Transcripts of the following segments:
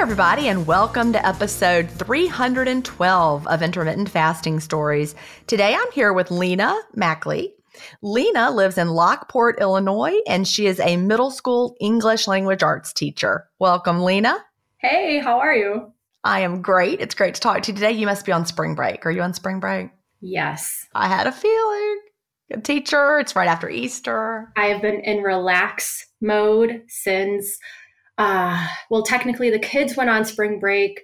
Everybody, and welcome to episode 312 of Intermittent Fasting Stories. Today I'm here with Lena Mackley. Lena lives in Lockport, Illinois, and she is a middle school English language arts teacher. Welcome, Lena. Hey, how are you? I am great. It's great to talk to you today. You must be on spring break. Are you on spring break? Yes. I had a feeling. A teacher, it's right after Easter. I have been in relax mode since uh, well, technically, the kids went on spring break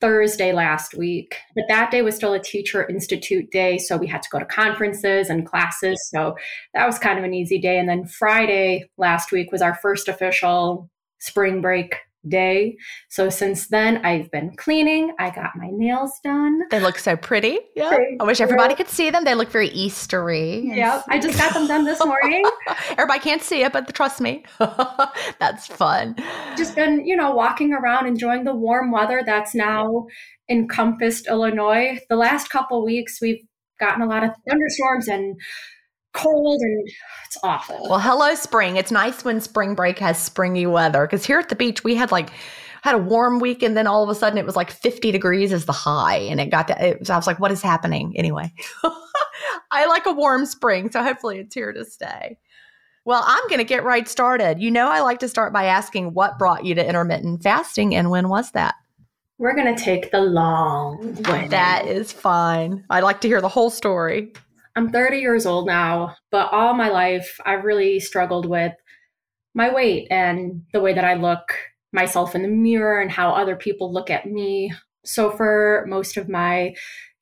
Thursday last week, but that day was still a teacher institute day. So we had to go to conferences and classes. So that was kind of an easy day. And then Friday last week was our first official spring break day. So since then, I've been cleaning. I got my nails done. They look so pretty. Yeah. I wish everybody could see them. They look very Eastery. Yep. I just got them done this morning. everybody can't see it, but trust me, that's fun. Just been, you know, walking around, enjoying the warm weather that's now encompassed Illinois. The last couple weeks, we've gotten a lot of thunderstorms and cold and it's awful. Well, hello, spring. It's nice when spring break has springy weather because here at the beach, we had like, had a warm week and then all of a sudden it was like 50 degrees as the high and it got to, it was, I was like, what is happening? Anyway, I like a warm spring. So hopefully it's here to stay. Well, I'm going to get right started. You know, I like to start by asking what brought you to intermittent fasting and when was that? We're going to take the long way. That is fine. I'd like to hear the whole story. I'm 30 years old now, but all my life I've really struggled with my weight and the way that I look myself in the mirror and how other people look at me. So for most of my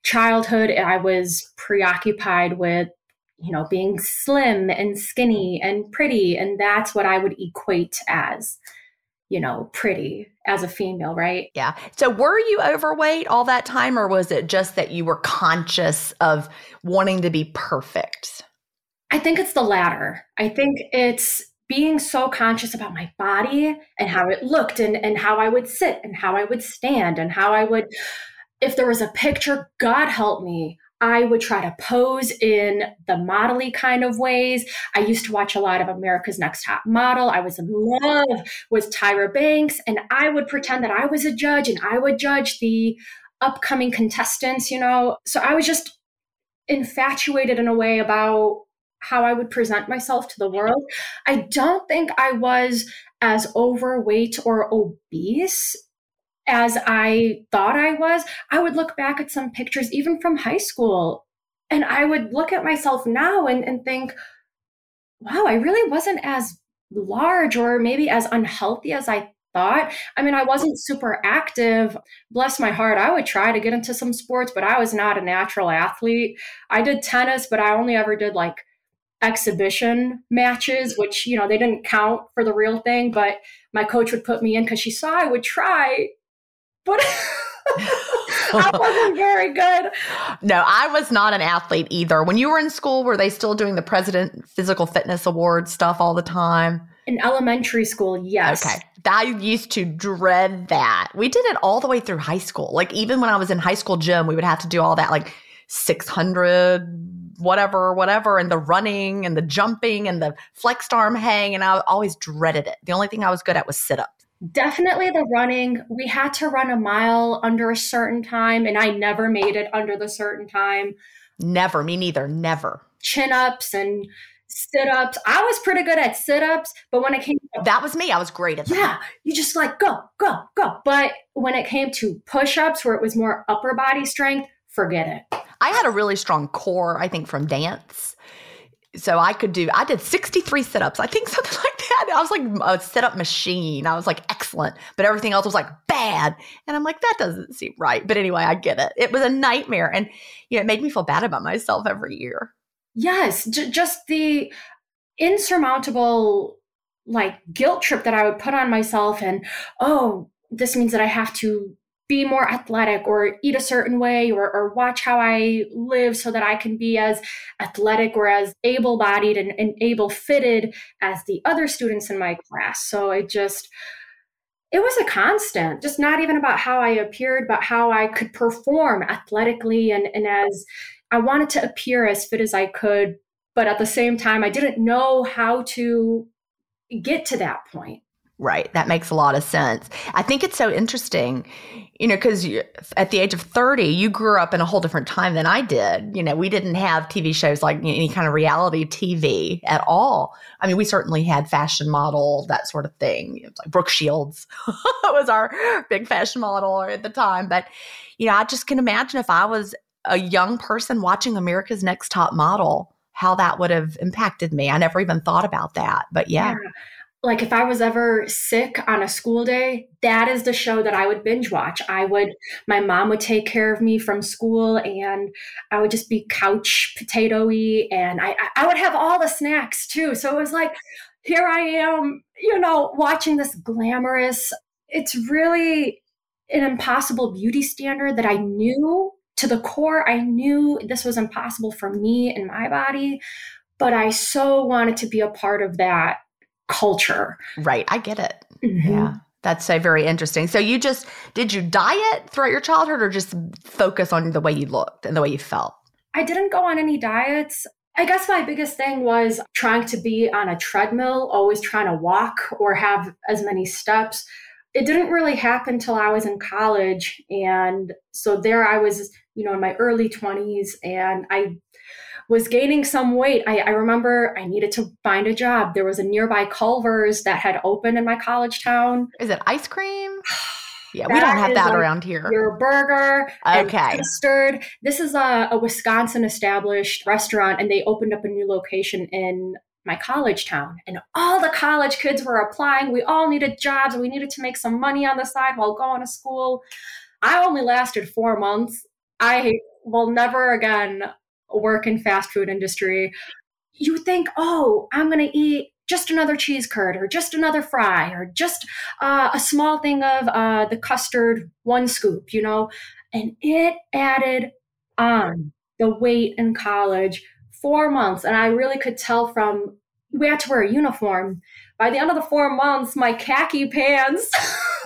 childhood, I was preoccupied with you know, being slim and skinny and pretty. And that's what I would equate as, you know, pretty as a female, right? Yeah. So were you overweight all that time, or was it just that you were conscious of wanting to be perfect? I think it's the latter. I think it's being so conscious about my body and how it looked and, and how I would sit and how I would stand and how I would, if there was a picture, God help me, I would try to pose in the modelly kind of ways. I used to watch a lot of America's Next Top Model. I was in love with Tyra Banks, and I would pretend that I was a judge and I would judge the upcoming contestants, you know. So I was just infatuated in a way about how I would present myself to the world. I don't think I was as overweight or obese as I thought I was. I would look back at some pictures, even from high school, and I would look at myself now and, and think, wow, I really wasn't as large or maybe as unhealthy as I thought. I mean, I wasn't super active. Bless my heart, I would try to get into some sports, but I was not a natural athlete. I did tennis, but I only ever did like exhibition matches, which, you know, they didn't count for the real thing, but my coach would put me in because she saw I would try, but I wasn't very good. No, I was not an athlete either. When you were in school, were they still doing the President Physical Fitness Award stuff all the time? In elementary school, yes. Okay. I used to dread that. We did it all the way through high school. Like, even when I was in high school gym, we would have to do all that, like 600 whatever, whatever, and the running and the jumping and the flexed arm hang. And I always dreaded it. The only thing I was good at was sit ups. Definitely the running. We had to run a mile under a certain time, and I never made it under the certain time. Never, me neither, never. Chin ups and sit ups. I was pretty good at sit ups, but when it came to, that was me. I was great at that. Yeah, you just like go, go, go. But when it came to push ups, where it was more upper body strength, forget it. I had a really strong core, I think, from dance. So I could do, I did 63 sit ups, I think something like I was like a sit up machine. I was like excellent, but everything else was like bad. And I'm like, that doesn't seem right. But anyway, I get it. It was a nightmare. And, you know, it made me feel bad about myself every year. Yes. J- just the insurmountable like guilt trip that I would put on myself and, oh, this means that I have to be more athletic or eat a certain way or, or watch how I live so that I can be as athletic or as able bodied and, and able fitted as the other students in my class. So it just, it was a constant, just not even about how I appeared, but how I could perform athletically and, and as I wanted to appear as fit as I could. But at the same time, I didn't know how to get to that point. Right. That makes a lot of sense. I think it's so interesting, you know, because at the age of 30, you grew up in a whole different time than I did. You know, we didn't have TV shows like any kind of reality TV at all. I mean, we certainly had fashion model, that sort of thing. It was like Brooke Shields was our big fashion model at the time. But, you know, I just can imagine if I was a young person watching America's Next Top Model, how that would have impacted me. I never even thought about that. But yeah. yeah like if I was ever sick on a school day, that is the show that I would binge watch. I would, my mom would take care of me from school and I would just be couch potatoy and I, I would have all the snacks too. So it was like, here I am, you know, watching this glamorous, it's really an impossible beauty standard that I knew to the core. I knew this was impossible for me and my body, but I so wanted to be a part of that culture. Right. I get it. Mm-hmm. Yeah. That's so very interesting. So you just did you diet throughout your childhood or just focus on the way you looked and the way you felt? I didn't go on any diets. I guess my biggest thing was trying to be on a treadmill, always trying to walk or have as many steps. It didn't really happen till I was in college. And so there I was, you know, in my early 20s and I was gaining some weight. I, I, remember I needed to find a job. There was a nearby Culver's that had opened in my college town. Is it ice cream? Yeah, we don't have that like around here. Your burger, okay, custard. This is a, a Wisconsin established restaurant, and they opened up a new location in my college town and all the college kids were applying we all needed jobs we needed to make some money on the side while going to school i only lasted four months i will never again work in fast food industry, you think, oh, I'm going to eat just another cheese curd or just another fry or just uh, a small thing of uh, the custard one scoop, you know? And it added on the weight in college four months. And I really could tell from we had to wear a uniform. By the end of the four months, my khaki pants.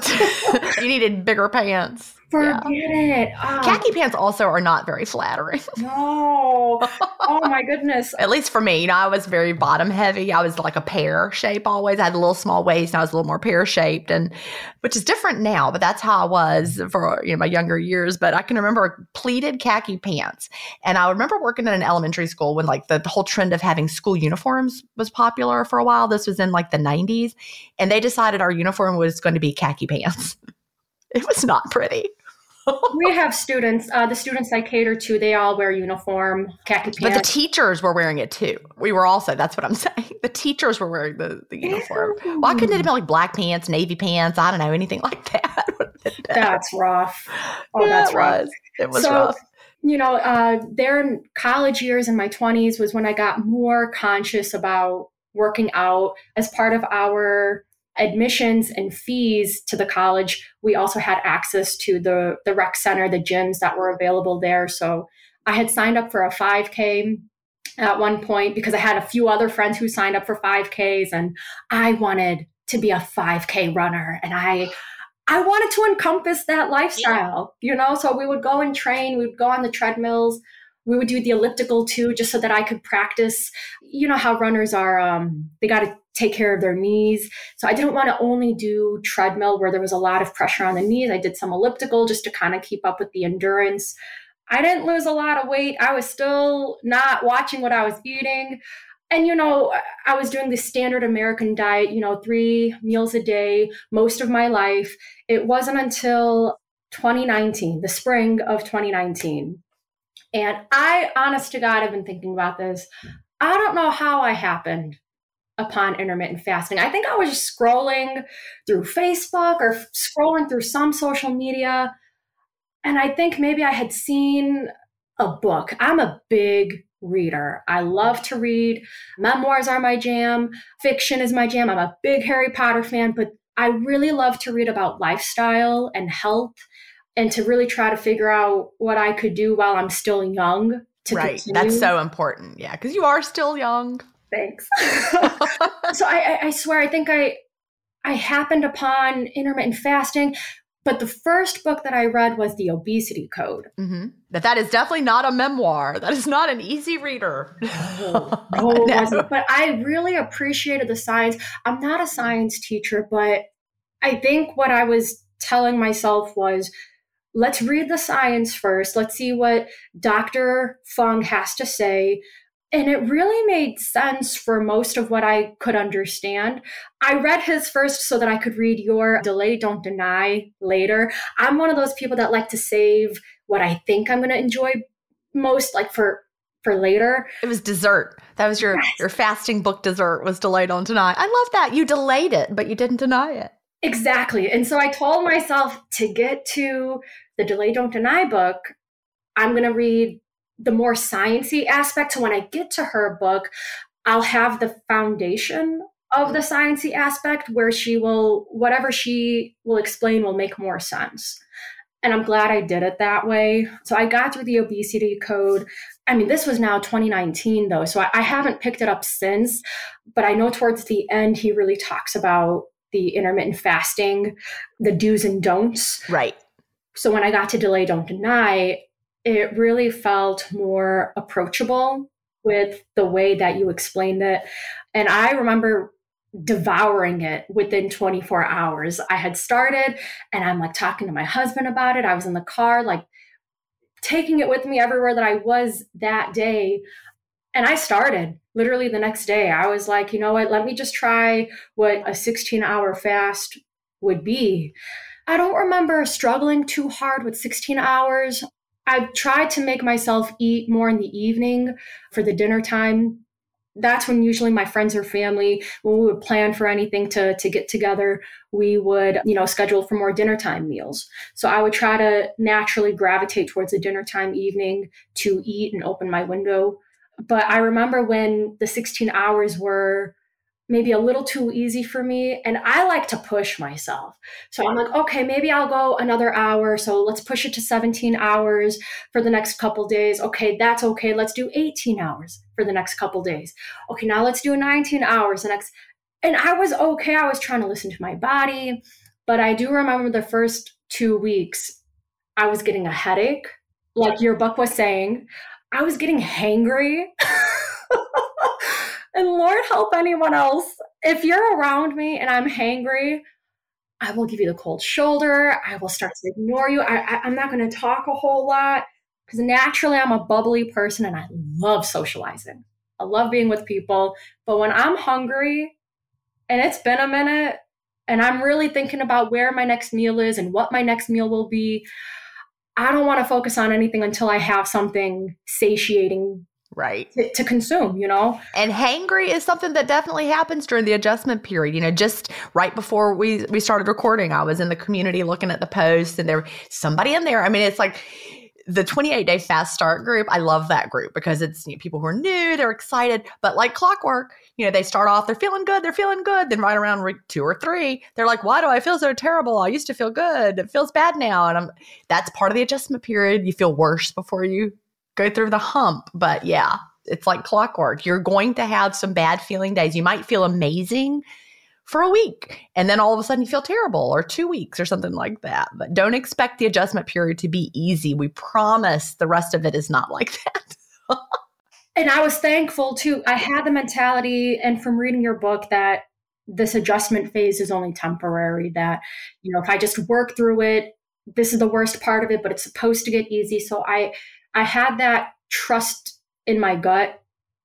you needed bigger pants. Forget yeah. it. Oh. Khaki pants also are not very flattering. No. Oh my goodness. At least for me, you know, I was very bottom heavy. I was like a pear shape always. I had a little small waist and I was a little more pear shaped and which is different now, but that's how I was for you know my younger years. But I can remember pleated khaki pants. And I remember working in an elementary school when like the, the whole trend of having school uniforms was popular for a while. This was in like the 90s. And they decided our uniform was going to be khaki pants. It was not pretty we have students, uh, the students I cater to, they all wear uniform, khaki pants. But the teachers were wearing it too. We were also, that's what I'm saying. The teachers were wearing the, the uniform. Ew. Why couldn't it have been like black pants, navy pants? I don't know, anything like that. that's rough. Oh, yeah, that's it rough. Was. It was so, rough. You know, uh, their college years in my 20s was when I got more conscious about working out as part of our admissions and fees to the college, we also had access to the, the rec center, the gyms that were available there. So I had signed up for a 5K at one point because I had a few other friends who signed up for 5Ks and I wanted to be a 5K runner. And I, I wanted to encompass that lifestyle, yeah. you know? So we would go and train, we would go on the treadmills, we would do the elliptical too, just so that I could practice. You know how runners are, um, they got to take care of their knees. So I didn't want to only do treadmill where there was a lot of pressure on the knees. I did some elliptical just to kind of keep up with the endurance. I didn't lose a lot of weight. I was still not watching what I was eating. And, you know, I was doing the standard American diet, you know, three meals a day most of my life. It wasn't until 2019, the spring of 2019. And I, honest to God, have been thinking about this. I don't know how I happened upon intermittent fasting. I think I was just scrolling through Facebook or scrolling through some social media. And I think maybe I had seen a book. I'm a big reader. I love to read. Memoirs are my jam. Fiction is my jam. I'm a big Harry Potter fan, but I really love to read about lifestyle and health and to really try to figure out what I could do while I'm still young. right. Continue. That's so important. Yeah. Because you are still young. Thanks. so I, I swear, I think I I happened upon intermittent fasting, but the first book that I read was The Obesity Code. Mm-hmm. But that is definitely not a memoir. That is not an easy reader. no, no, it wasn't. But I really appreciated the science. I'm not a science teacher, but I think what I was telling myself was let's read the science first. Let's see what Dr. Fung has to say. And it really made sense for most of what I could understand. I read his first so that I could read your Delay, Don't Deny later. I'm one of those people that like to save what I think I'm going to enjoy most, like for for later. It was dessert. That was your yes. your fasting book dessert was Delay, Don't Deny. I love that. You delayed it, but you didn't deny it. Exactly. And so I told myself to get to the Delay, Don't Deny book, I'm going to read the more sciency aspect. So when I get to her book, I'll have the foundation of the sciency aspect where she will whatever she will explain will make more sense. And I'm glad I did it that way. So I got through the obesity code. I mean, this was now 2019 though, so I, I haven't picked it up since. But I know towards the end he really talks about the intermittent fasting, the do's and don'ts. Right. So when I got to delay, don't deny, it really felt more approachable with the way that you explained it. And I remember devouring it within 24 hours. I had started and I'm like talking to my husband about it. I was in the car, like taking it with me everywhere that I was that day. And I started literally the next day. I was like, you know what? Let me just try what a 16 hour fast would be. I don't remember struggling too hard with 16 hours. I've tried to make myself eat more in the evening for the dinner time. that's when usually my friends or family when we would plan for anything to to get together we would you know schedule for more dinner time meals so i would try to naturally gravitate towards a dinner time evening to eat and open my window but i remember when the 16 hours were maybe a little too easy for me. And I like to push myself. So I'm like, okay, maybe I'll go another hour. So let's push it to 17 hours for the next couple days. Okay, that's okay. Let's do 18 hours for the next couple days. Okay, now let's do 19 hours the next. And I was okay. I was trying to listen to my body. But I do remember the first two weeks, I was getting a headache, like your book was saying. I was getting hangry. And Lord help anyone else. If you're around me and I'm hangry, I will give you the cold shoulder. I will start to ignore you. I, am not going to talk a whole lot because naturally I'm a bubbly person and I love socializing. I love being with people. But when I'm hungry and it's been a minute and I'm really thinking about where my next meal is and what my next meal will be, I don't want to focus on anything until I have something satiating right. to, to, consume you know? And hangry is something that definitely happens during the adjustment period. You know just right before we we started recording i was in the community looking at the posts and there somebody in there. I mean it's like the 28 day fast start group i love that group because it's you know, people who are new they're excited. But like clockwork you know they start off they're feeling good they're feeling good. Then right around week two or three they're like why do i feel so terrible? I used to feel good. It feels bad now. And i'm that's part of the adjustment period. You feel worse before you go through the hump. But yeah, it's like clockwork. You're going to have some bad feeling days. You might feel amazing for a week and then all of a sudden you feel terrible or two weeks or something like that. But don't expect the adjustment period to be easy. We promise the rest of it is not like that. and I was thankful too. I had the mentality, and from reading your book, that this adjustment phase is only temporary, that, you know, if I just work through it, this is the worst part of it, but it's supposed to get easy. So I, I had that trust in my gut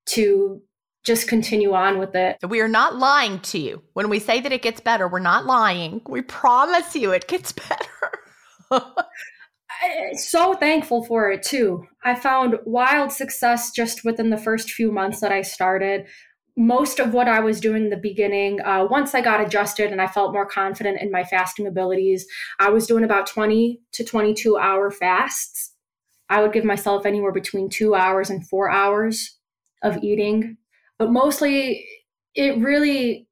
to just continue on with it. We are not lying to you. When we say that it gets better, we're not lying. We promise you it gets better. so thankful for it too. I found wild success just within the first few months that I started. Most of what I was doing in the beginning, uh, once I got adjusted and I felt more confident in my fasting abilities, I was doing about 20 to 22 hour fasts I would give myself anywhere between two hours and four hours of eating. But mostly, it really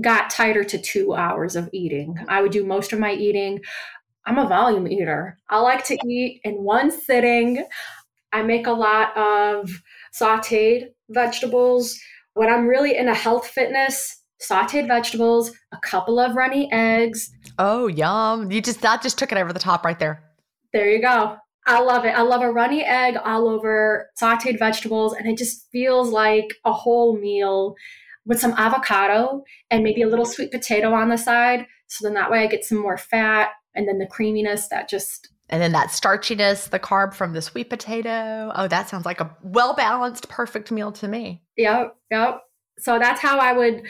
got tighter to two hours of eating. Mm-hmm. I would do most of my eating. I'm a volume eater. I like to eat in one sitting. I make a lot of sauteed vegetables. When I'm really in a health fitness, sauteed vegetables, a couple of runny eggs. Oh, yum. You just that just took it over the top right there. There you go. I love it. I love a runny egg all over sauteed vegetables, and it just feels like a whole meal with some avocado and maybe a little sweet potato on the side. So then that way I get some more fat and then the creaminess that just. And then that starchiness, the carb from the sweet potato. Oh, that sounds like a well balanced, perfect meal to me. Yep. Yep. So that's how I would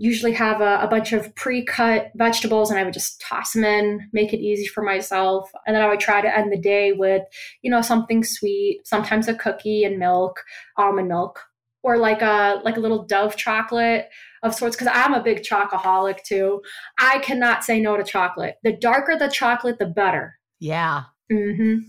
usually have a, a bunch of pre-cut vegetables and I would just toss them in, make it easy for myself. And then I would try to end the day with, you know, something sweet, sometimes a cookie and milk, almond milk, or like a like a little dove chocolate of sorts because I'm a big chocoholic too. I cannot say no to chocolate. The darker the chocolate, the better. Yeah. Mm-hmm.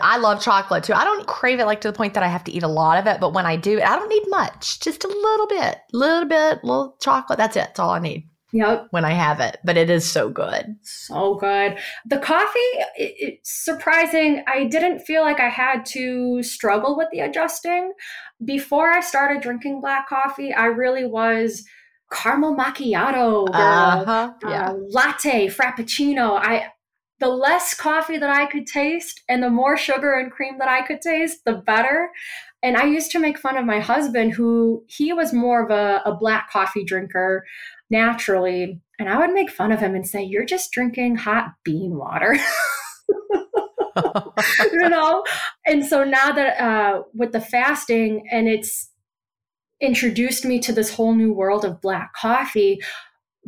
I love chocolate too. I don't crave it like to the point that I have to eat a lot of it, but when I do, I don't need much, just a little bit, little bit, little chocolate. That's it. That's all I need. Yep. When I have it, but it is so good. So good. The coffee, it, it's surprising. I didn't feel like I had to struggle with the adjusting. Before I started drinking black coffee, I really was caramel macchiato, uh-huh. yeah. Uh, latte, frappuccino. I the less coffee that I could taste and the more sugar and cream that I could taste, the better. And I used to make fun of my husband, who he was more of a, a black coffee drinker naturally. And I would make fun of him and say, You're just drinking hot bean water. you know? And so now that uh, with the fasting and it's introduced me to this whole new world of black coffee,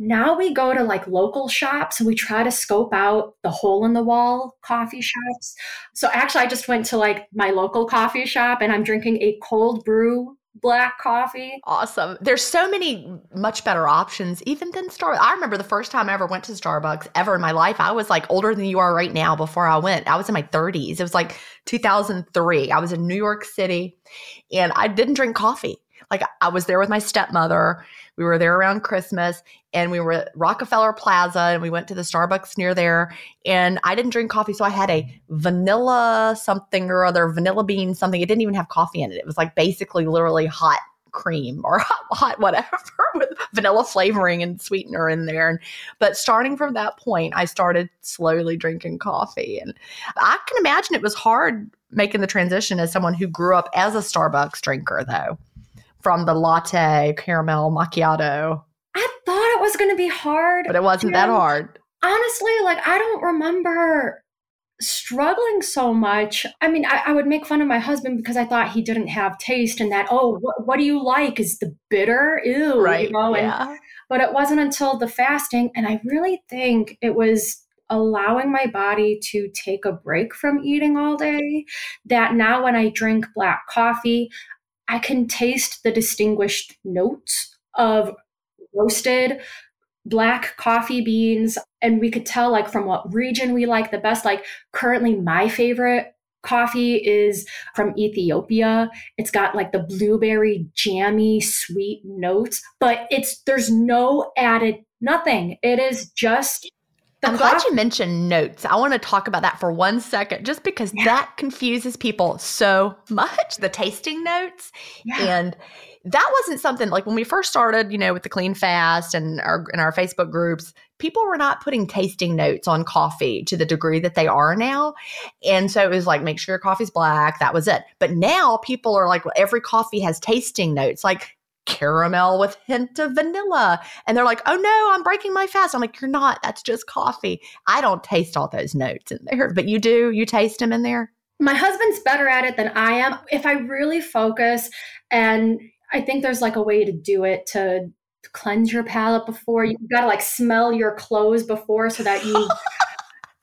now we go to like local shops and we try to scope out the hole in the wall coffee shops. So actually, I just went to like my local coffee shop and I'm drinking a cold brew black coffee. Awesome. There's so many much better options, even than Starbucks. I remember the first time I ever went to Starbucks ever in my life. I was like older than you are right now before I went. I was in my 30s. It was like 2003. I was in New York City and I didn't drink coffee. Like I was there with my stepmother. We were there around Christmas and we were at Rockefeller Plaza and we went to the Starbucks near there. And I didn't drink coffee. So I had a vanilla something or other, vanilla bean something. It didn't even have coffee in it. It was like basically literally hot cream or hot, hot whatever with vanilla flavoring and sweetener in there. And, but starting from that point, I started slowly drinking coffee. And I can imagine it was hard making the transition as someone who grew up as a Starbucks drinker, though from the latte, caramel, macchiato. I thought it was going to be hard. But it wasn't that hard. Honestly, like, I don't remember struggling so much. I mean, I, I, would make fun of my husband because I thought he didn't have taste and that, oh, what, what do you like? Is the bitter? Ew. Right. You know? yeah. And, but it wasn't until the fasting. And I really think it was allowing my body to take a break from eating all day that now when I drink black coffee, I can taste the distinguished notes of roasted black coffee beans. And we could tell, like, from what region we like the best. Like, currently, my favorite coffee is from Ethiopia. It's got like the blueberry jammy sweet notes, but it's there's no added nothing. It is just I'm glad you mentioned notes. I want to talk about that for one second, just because yeah. that confuses people so much the tasting notes. Yeah. And that wasn't something like when we first started, you know, with the clean fast and our in our Facebook groups, people were not putting tasting notes on coffee to the degree that they are now. And so it was like, make sure your coffee's black. That was it. But now people are like, well, every coffee has tasting notes. Like caramel with hint of vanilla and they're like oh no i'm breaking my fast i'm like you're not that's just coffee i don't taste all those notes in there but you do you taste them in there my husband's better at it than i am if i really focus and i think there's like a way to do it to cleanse your palate before you gotta like smell your clothes before so that you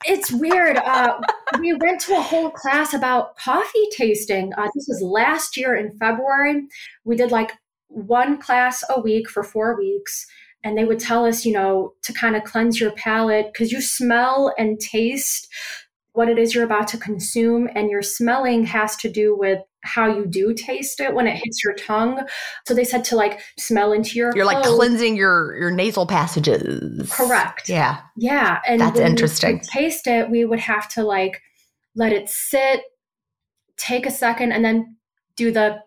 it's weird. Uh, we went to a whole class about coffee tasting. Uh, this was last year in February. We did like one class a week for four weeks. And they would tell us, you know, to kind of cleanse your palate because you smell and taste what it is you're about to consume. And your smelling has to do with how you do taste it when it hits your tongue. So they said to like smell into your You're clothes. like cleansing your your nasal passages. Correct. Yeah. Yeah. And that's interesting. taste it, we would have to like let it sit, take a second, and then do the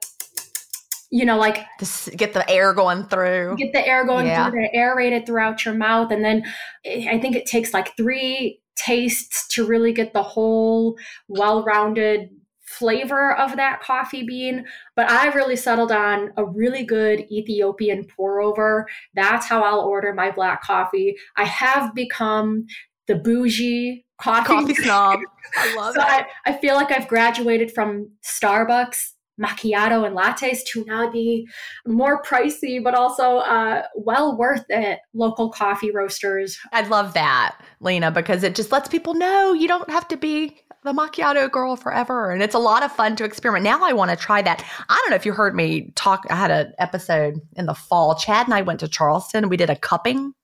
you know, like to get the air going through. Get the air going yeah. through, the it throughout your mouth. And then eh, I think it takes like three tastes to really get the whole well rounded flavor of that coffee bean. But I really settled on a really good Ethiopian pour over. That's how I'll order my black coffee. I have become the bougie coffee, coffee snob. I love so it. I, I feel like I've graduated from Starbucks macchiato and lattes to now be more pricey, but also uh, well worth it. Local coffee roasters. I love that, Lena, because it just lets people know you don't have to be the macchiato girl forever. And it's a lot of fun to experiment. Now I want to try that. I don't know if you heard me talk. I had an episode in the fall. Chad and I went to Charleston we did a cupping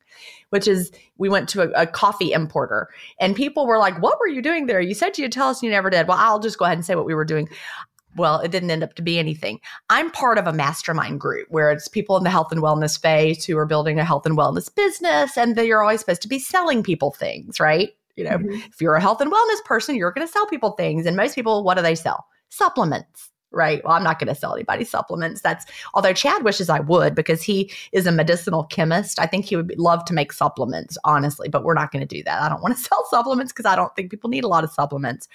which is we went to a, a, coffee importer and people were like, What were you doing there? You said you'd tell us you never did. Well, I'll just go ahead and say what we were doing well, it didn't end up to be anything. I'm part of a mastermind group where it's people in the health and wellness space who are building a health and wellness business, and they're always supposed to be selling people things, right? You know, mm-hmm. if you're a health and wellness person, you're going to sell people things. And most people, what do they sell? Supplements right? Well, I'm not going to sell anybody supplements. That's although Chad wishes I would because he is a medicinal chemist. I think he would love to make supplements, honestly, but we're not going to do that. I don't want to sell supplements because I don't think people need a lot of supplements.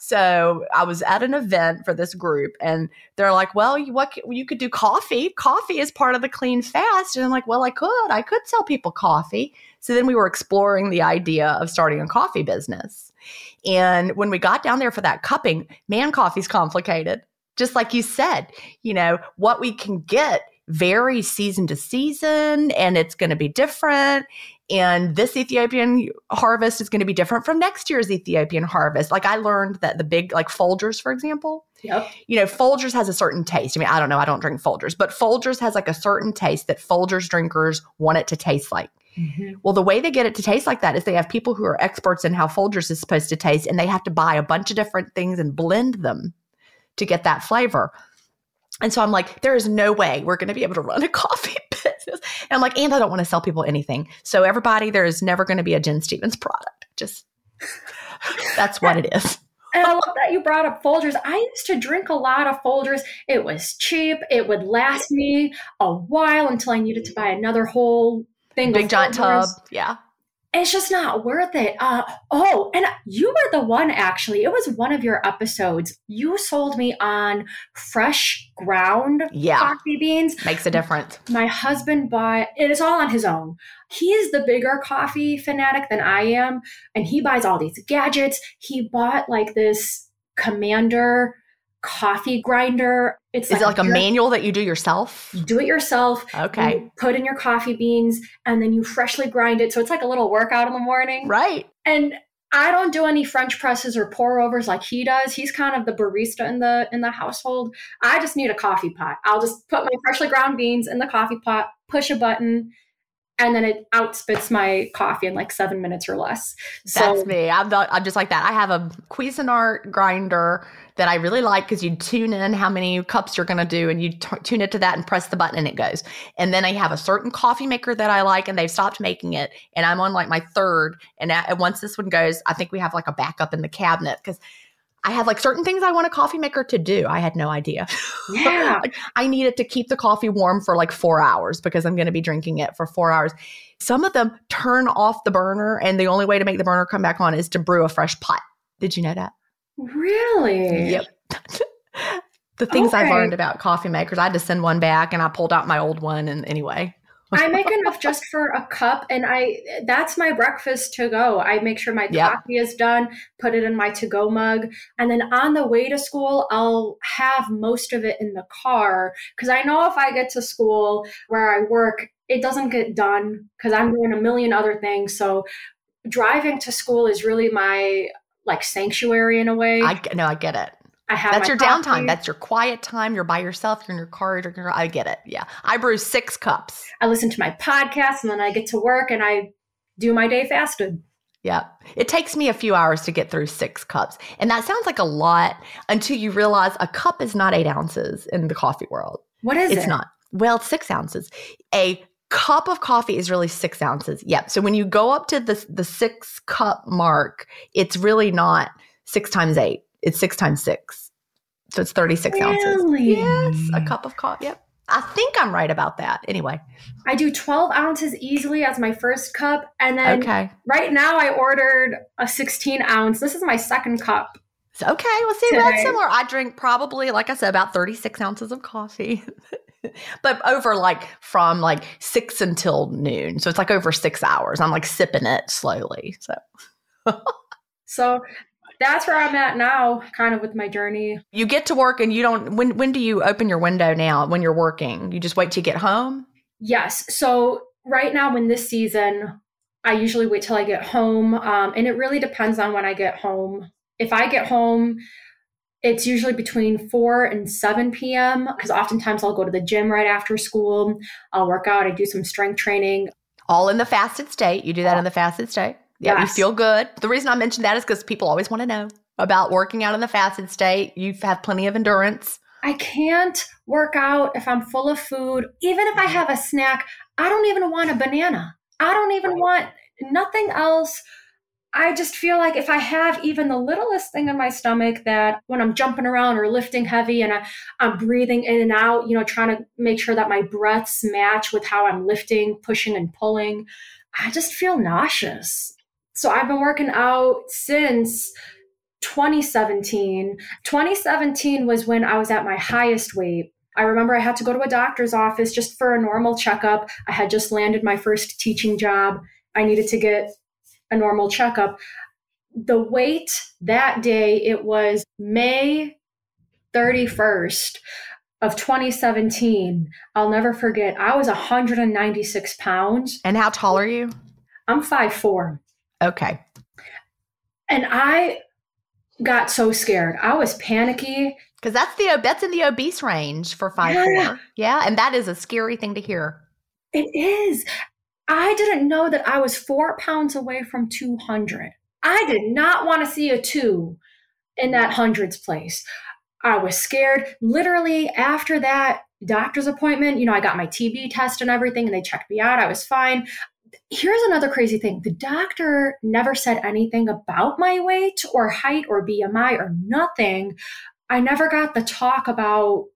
So I was at an event for this group, and they're like, "Well, you, what you could do coffee? Coffee is part of the clean fast." And I'm like, "Well, I could. I could sell people coffee." So then we were exploring the idea of starting a coffee business. And when we got down there for that cupping, man, coffee's complicated just like you said, you know, what we can get varies season to season and it's going to be different. and this Ethiopian harvest is going to be different from next year's Ethiopian harvest. Like I learned that the big, like Folgers, for example, Yep. you know, Folgers has a certain taste. I mean, I don't know, I don't drink Folgers, but Folgers has like a certain taste that Folgers drinkers want it to taste like. Mm-hmm. Well, the way they get it to taste like that is they have people who are experts in how Folgers is supposed to taste, and they have to buy a bunch of different things and blend them to get that flavor. And so I'm like, there is no way we're going to be able to run a coffee business. And I'm like, and I don't want to sell people anything. So everybody, there is never going to be a Gin Stephens product. Just that's what it is. And I love that you brought up Folgers. I used to drink a lot of Folgers. It was cheap. It would last me a while until I needed to buy another whole thing. Big of giant tub. Yeah. It's just not worth it. Uh, oh, and you were the one actually. It was one of your episodes. You sold me on fresh ground Yeah. coffee beans. Makes a difference. My husband bought it is all on his own. He's the bigger coffee fanatic than I am, and he buys all these gadgets. He bought like this Comandante coffee grinder. It's Is it like a manual that you do yourself? You do it yourself. Okay. You put in your coffee beans, and then you freshly grind it. So it's like a little workout in the morning. Right. And I don't do any French presses or pour overs like he does. He's kind of the barista in the in the household. I just need a coffee pot. I'll just put my freshly ground beans in the coffee pot, push a button, and then it outspits my coffee in like seven minutes or less. That's me. I'm, not, I'm just like that. I have a Cuisinart grinder that I really like because you tune in how many cups you're going to do and you t- tune it to that and press the button and it goes. And then I have a certain coffee maker that I like and they've stopped making it. And I'm on like my third. And, a- and once this one goes, I think we have like a backup in the cabinet because I have like certain things I want a coffee maker to do. I had no idea. yeah, Like, I need it to keep the coffee warm for like four hours because I'm going to be drinking it for four hours. Some of them turn off the burner, and the only way to make the burner come back on is to brew a fresh pot. Did you know that? Really? Yep. the things I've learned about coffee makers, I had to send one back, and I pulled out my old one. And anyway, I make enough just for a cup, and I that's my breakfast to go. I make sure my Yep. coffee is done, put it in my to go mug, and then on the way to school, I'll have most of it in the car because I know if I get to school where I work, it doesn't get done because I'm doing a million other things. So driving to school is really my like sanctuary in a way. I no, I get it. I have That's your downtime. That's your quiet time. You're by yourself. You're in your car. You're. I get it. Yeah, I brew six cups. I listen to my podcast, and then I get to work and I do my day fasted. Yeah. It takes me a few hours to get through six cups. And that sounds like a lot until you realize a cup is not eight ounces in the coffee world. What is it's it? It's not. Well, it's six ounces. A cup of coffee is really six ounces. Yep. So when you go up to the, the six cup mark, it's really not six times eight, it's six times six. So it's 36 ounces. Yes. A cup of coffee. Yep. I think I'm right about that. Anyway. I do 12 ounces easily as my first cup. And then Okay. right now I ordered a 16 ounce. This is my second cup. So, okay, well, see, that's Today. similar. I drink probably, like I said, about 36 ounces of coffee, but over like from like six until noon. So it's like over six hours. I'm like sipping it slowly. So So that's where I'm at now, kind of with my journey. you get to work and you don't, when, when do you open your window now when you're working? You just wait till you get home? Yes. So right now in this season, I usually wait till I get home. Um, and it really depends on when I get home. If I get home, it's usually between 4 and 7 p.m. because oftentimes I'll go to the gym right after school. I'll work out, I do some strength training. All in the fasted state. You do that in the fasted state. Yeah, you feel good. The reason I mentioned that is because people always want to know about working out in the fasted state. You have plenty of endurance. I can't work out if I'm full of food. Even if I mm-hmm. have a snack, I don't even want a banana. I don't even want nothing else. I just feel like if I have even the littlest thing in my stomach that when I'm jumping around or lifting heavy and I, I'm breathing in and out, you know, trying to make sure that my breaths match with how I'm lifting, pushing, and pulling, I just feel nauseous. So I've been working out since 2017. 2017 was when I was at my highest weight. I remember I had to go to a doctor's office just for a normal checkup. I had just landed my first teaching job. I needed to get a normal checkup. The weight that day, it was May 31st of 2017. I'll never forget. I was 196 pounds. And how tall are you? I'm five four. Okay. And I got so scared. I was panicky. Because that's the that's in the obese range for five Yeah. four. Yeah. And that is a scary thing to hear. It is. I didn't know that I was four pounds away from 200. I did not want to see a two in that hundreds place. I was scared. Literally, after that doctor's appointment, you know, I got my TB test and everything, and they checked me out. I was fine. Here's another crazy thing the doctor never said anything about my weight or height or BMI or nothing. I never got the talk about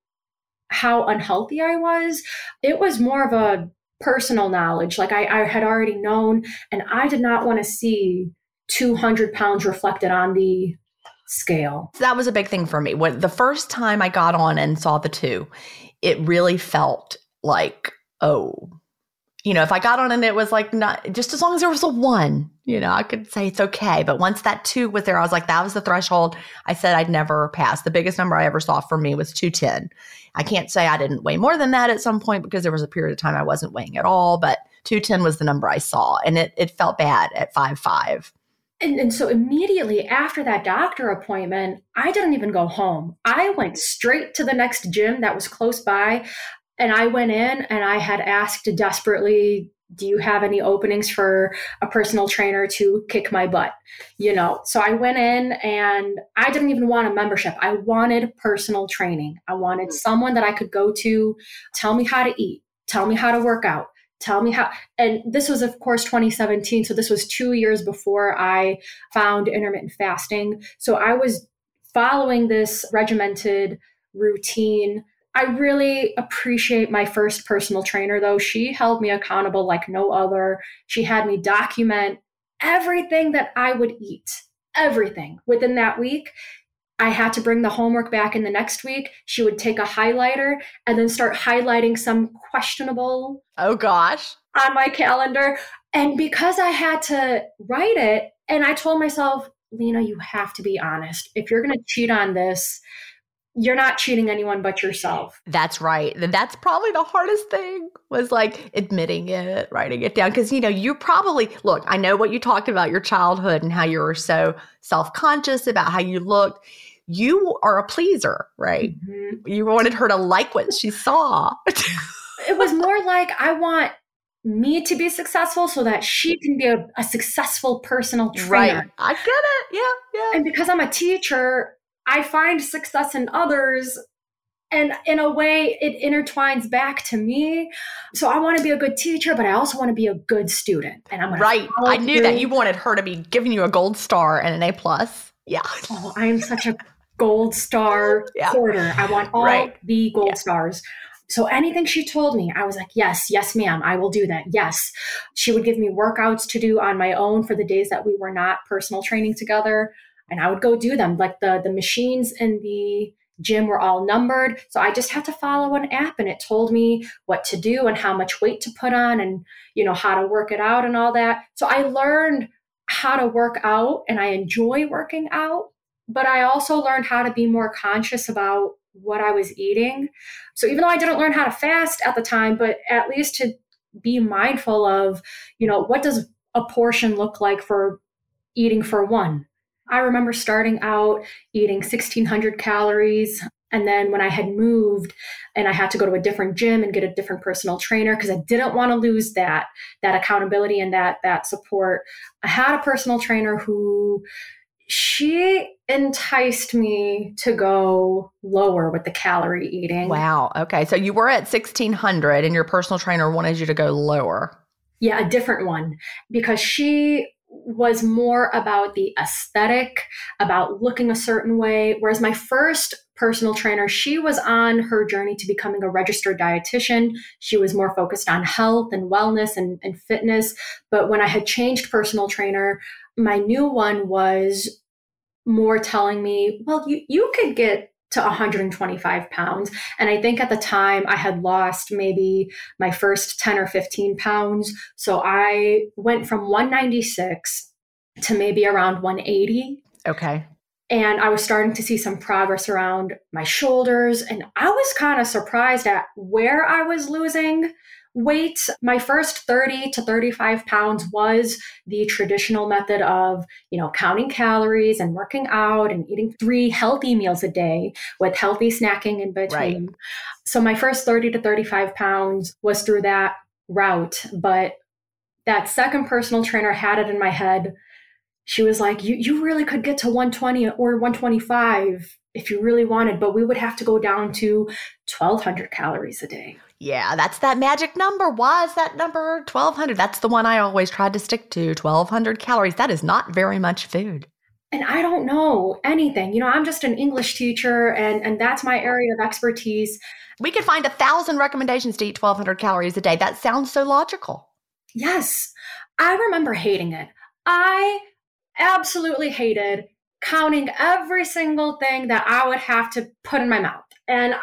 how unhealthy I was. It was more of a personal knowledge. Like I, I had already known, and I did not want to see 200 pounds reflected on the scale. That was a big thing for me. When the first time I got on and saw the two, it really felt like, oh, you know, if I got on and it was like not just as long as there was a one, you know, I could say it's okay. But once that two was there, I was like, that was the threshold. I said I'd never pass. The biggest number I ever saw for me was 210. I can't say I didn't weigh more than that at some point because there was a period of time I wasn't weighing at all, but 210 was the number I saw. And it, it felt bad at five five. And, and so immediately after that doctor appointment, I didn't even go home. I went straight to the next gym that was close by. And I went in and I had asked desperately, do you have any openings for a personal trainer to kick my butt? You know, so I went in and I didn't even want a membership. I wanted personal training. I wanted mm. someone that I could go to, tell me how to eat, tell me how to work out, tell me how and this was of course 2017 so this was 2 years before I found intermittent fasting so I was following this regimented routine I really appreciate my first personal trainer though she held me accountable like no other she had me document everything that I would eat everything within that week I had to bring the homework back in the next week. She would take a highlighter and then start highlighting some questionable Oh gosh. on my calendar. And because I had to write it, and I told myself, Lena, you have to be honest. If you're going to cheat on this, you're not cheating anyone but yourself. That's right. And That's probably the hardest thing was like admitting it, writing it down. Cause you know, you probably look, I know what you talked about your childhood and how you were so self conscious about how you looked. You are a pleaser, right? Mhm. You wanted her to like what she saw. It was more like I want me to be successful so that she can be a, a successful personal trainer. right. I get it. Yeah. Yeah. And because I'm a teacher, I find success in others. And in a way, it intertwines back to me. So I want to be a good teacher, but I also want to be a good student. And I'm Right. I knew that you wanted her to be giving you a gold star and an A plus. Yeah. Oh, I am such a gold star Yeah. hoarder. I want all Right. the gold Yeah. stars. So anything she told me, I was like, yes, yes, ma'am, I will do that. Yes. She would give me workouts to do on my own for the days that we were not personal training together. And I would go do them. Like the, the machines in the gym were all numbered. So I just had to follow an app and it told me what to do and how much weight to put on and, you know, how to work it out and all that. So I learned how to work out and I enjoy working out but I also learned how to be more conscious about what I was eating. So even though I didn't learn how to fast at the time, but at least to be mindful of, you know, what does a portion look like for eating for one? I remember starting out eating 1600 calories and then when I had moved and I had to go to a different gym and get a different personal trainer because I didn't want to lose that that accountability and that that support. I had a personal trainer who she enticed me to go lower with the calorie eating. Wow. Okay. So you were at 1600 and your personal trainer wanted you to go lower. Yeah, a different one because she was more about the aesthetic, about looking a certain way. Whereas my first personal trainer, she was on her journey to becoming a registered dietitian. She was more focused on health and wellness and, and fitness. But when I had changed personal trainer, my new one was more telling me, well, you, you could get to 125 pounds. And I think at the time I had lost maybe my first 10 or 15 pounds. So I went from 196 to maybe around 180. Okay. And I was starting to see some progress around my shoulders. And I was kind of surprised at where I was losing weight, my first 30 to 35 pounds was the traditional method of, you know, counting calories and working out and eating three healthy meals a day with healthy snacking in between. Right. So my first 30 to 35 pounds was through that route. But that second personal trainer had it in my head. She was like, you, you really could get to 120 or 125 if you really wanted, but we would have to go down to 1200 calories a day. Yeah, that's that magic number. Why is that number 1200? That's the one I always tried to stick to 1200 calories. That is not very much food. And I don't know anything. You know, I'm just an English teacher and, and that's my area of expertise. We could find a thousand recommendations to eat 1200 calories a day. That sounds so logical. Yes. I remember hating it. I absolutely hated counting every single thing that I would have to put in my mouth. And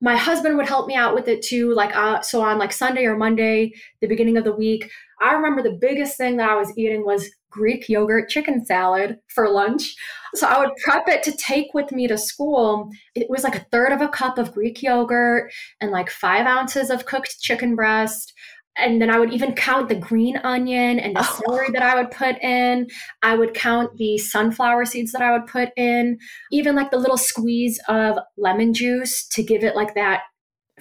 my husband would help me out with it too. Like, uh, so on like Sunday or Monday, the beginning of the week, I remember the biggest thing that I was eating was Greek yogurt chicken salad for lunch. So I would prep it to take with me to school. It was like a third of a cup of Greek yogurt and like five ounces of cooked chicken breast and then I would even count the green onion and the oh. celery that I would put in. I would count the sunflower seeds that I would put in, even like the little squeeze of lemon juice to give it like that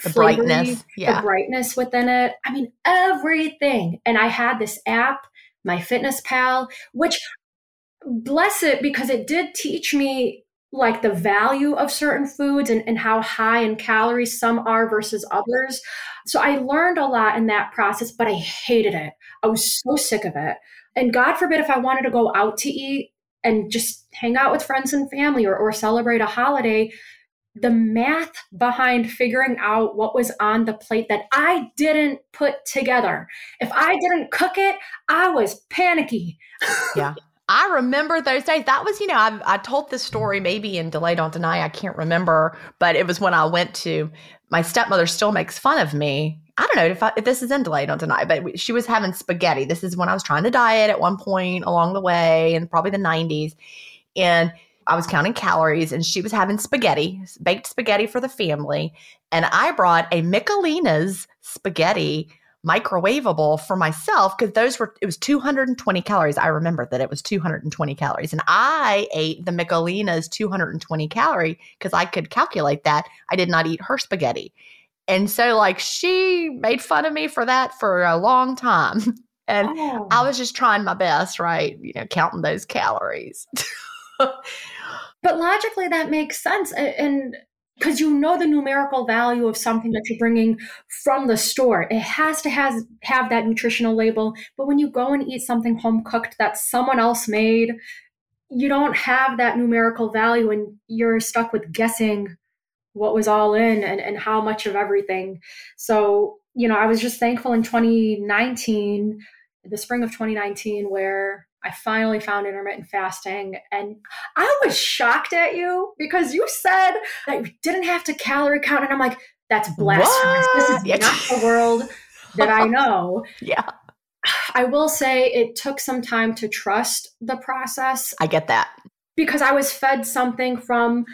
the brightness, yeah, the brightness within it. I mean, everything. And I had this app, MyFitnessPal, which bless it because it did teach me like the value of certain foods and, and how high in calories some are versus others. So I learned a lot in that process, but I hated it. I was so sick of it. And God forbid if I wanted to go out to eat and just hang out with friends and family or, or celebrate a holiday, the math behind figuring out what was on the plate that I didn't put together. If I didn't cook it, I was panicky. Yeah. I remember those days. That was, you know, I, I told this story maybe in Delay Don't Deny. I can't remember, but it was when I went to my stepmother still makes fun of me. I don't know if, I, if this is in Delay Don't Deny, but she was having spaghetti. This is when I was trying to diet at one point along the way in probably the 90s. And I was counting calories and she was having spaghetti, baked spaghetti for the family. And I brought a Michelina's spaghetti microwavable for myself because those were it was 220 calories. I remember that it was 220 calories, and I ate the Michelina's 220 calorie because I could calculate that. I did not eat her spaghetti, and so like she made fun of me for that for a long time. And oh. I was just trying my best, right? You know, counting those calories. but logically, that makes sense. And because you know the numerical value of something that you're bringing from the store. It has to has have that nutritional label. But when you go and eat something home cooked that someone else made, you don't have that numerical value and you're stuck with guessing what was all in and, and how much of everything. So, you know, I was just thankful in 2019, the spring of 2019, where I finally found intermittent fasting and I was shocked at you because you said that you didn't have to calorie count. And I'm like, that's blasphemous. This is not the world that I know. yeah. I will say it took some time to trust the process. I get that. Because I was fed something from